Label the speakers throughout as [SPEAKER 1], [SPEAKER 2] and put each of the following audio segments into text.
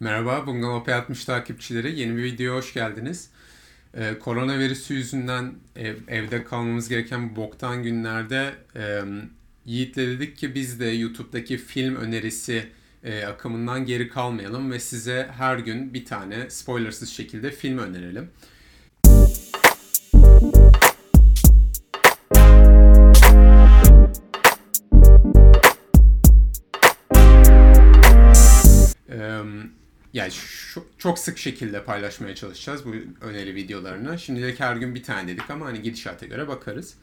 [SPEAKER 1] Merhaba, Bungalov P60 takipçileri. Yeni bir videoya hoş geldiniz. Ee, koronavirüsü yüzünden ev, evde kalmamız gereken bu boktan günlerde e, Yiğit'le dedik ki biz de YouTube'daki film önerisi e, akımından geri kalmayalım ve size her gün bir tane spoilersız şekilde film önerelim. Yani şu- çok sık şekilde paylaşmaya çalışacağız bu öneri videolarını. Şimdilik her gün bir tane dedik ama hani gidişata göre bakarız.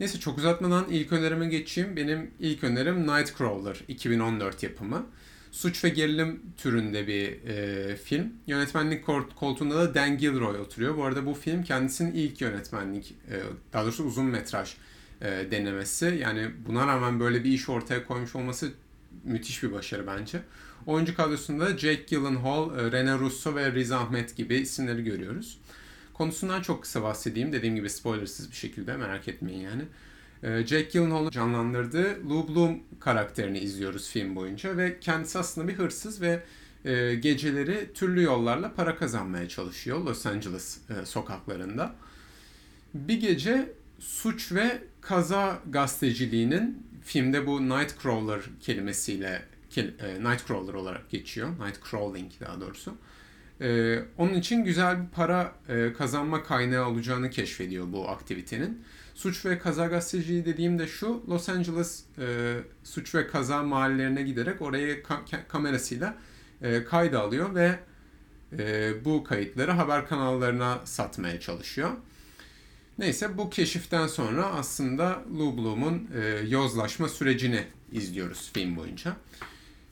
[SPEAKER 1] Neyse çok uzatmadan ilk önerime geçeyim. Benim ilk önerim Nightcrawler 2014 yapımı. Suç ve gerilim türünde bir e, film. Yönetmenlik kol- koltuğunda da Dan Gilroy oturuyor. Bu arada bu film kendisinin ilk yönetmenlik, e, daha doğrusu uzun metraj e, denemesi. Yani buna rağmen böyle bir iş ortaya koymuş olması müthiş bir başarı bence. Oyuncu kadrosunda Jake Gyllenhaal, e, Rene Russo ve Riz Ahmed gibi isimleri görüyoruz. Konusundan çok kısa bahsedeyim. Dediğim gibi spoilersız bir şekilde merak etmeyin yani. E, Jake Gyllenhaal'ın canlandırdığı Lou Bloom karakterini izliyoruz film boyunca ve kendisi aslında bir hırsız ve e, geceleri türlü yollarla para kazanmaya çalışıyor Los Angeles sokaklarında. Bir gece suç ve kaza gazeteciliğinin filmde bu Nightcrawler kelimesiyle kel- e, Nightcrawler olarak geçiyor. Nightcrawling daha doğrusu. E, onun için güzel bir para e, kazanma kaynağı olacağını keşfediyor bu aktivitenin. Suç ve kaza gazeteciliği dediğimde şu, Los Angeles e, suç ve kaza mahallelerine giderek oraya ka- kamerasıyla e, kayda alıyor ve e, bu kayıtları haber kanallarına satmaya çalışıyor. Neyse bu keşiften sonra aslında Lou Bloom'un e, yozlaşma sürecini izliyoruz film boyunca.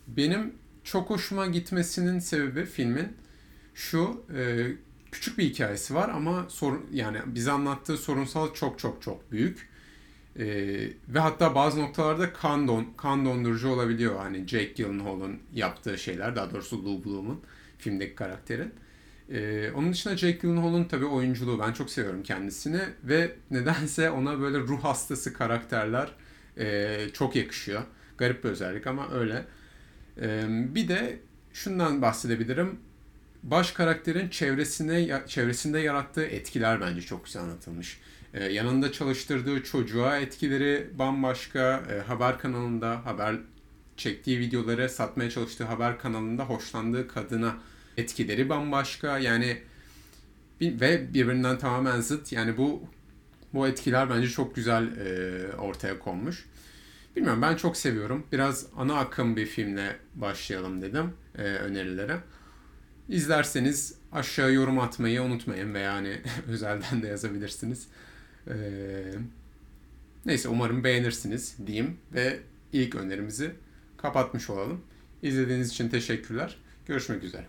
[SPEAKER 1] Benim çok hoşuma gitmesinin sebebi filmin şu e, küçük bir hikayesi var ama sorun yani bize anlattığı sorunsal çok çok çok büyük. E, ve hatta bazı noktalarda kan, don, kan dondurucu olabiliyor. Hani Jake Gyllenhaal'ın yaptığı şeyler daha doğrusu Lou Bloom'un filmdeki karakterin. Ee, onun dışında Jake Gyllenhaal'ın tabii oyunculuğu ben çok seviyorum kendisini ve nedense ona böyle ruh hastası karakterler e, çok yakışıyor. Garip bir özellik ama öyle. Ee, bir de şundan bahsedebilirim. Baş karakterin çevresine çevresinde yarattığı etkiler bence çok güzel anlatılmış. Ee, yanında çalıştırdığı çocuğa etkileri bambaşka. Ee, haber kanalında haber çektiği videoları satmaya çalıştığı haber kanalında hoşlandığı kadına etkileri bambaşka yani ve birbirinden tamamen zıt yani bu bu etkiler bence çok güzel e, ortaya konmuş. Bilmiyorum ben çok seviyorum. Biraz ana akım bir filmle başlayalım dedim e, önerilere. İzlerseniz aşağı yorum atmayı unutmayın veya hani özelden de yazabilirsiniz. E, neyse umarım beğenirsiniz diyeyim ve ilk önerimizi kapatmış olalım. İzlediğiniz için teşekkürler. Görüşmek üzere.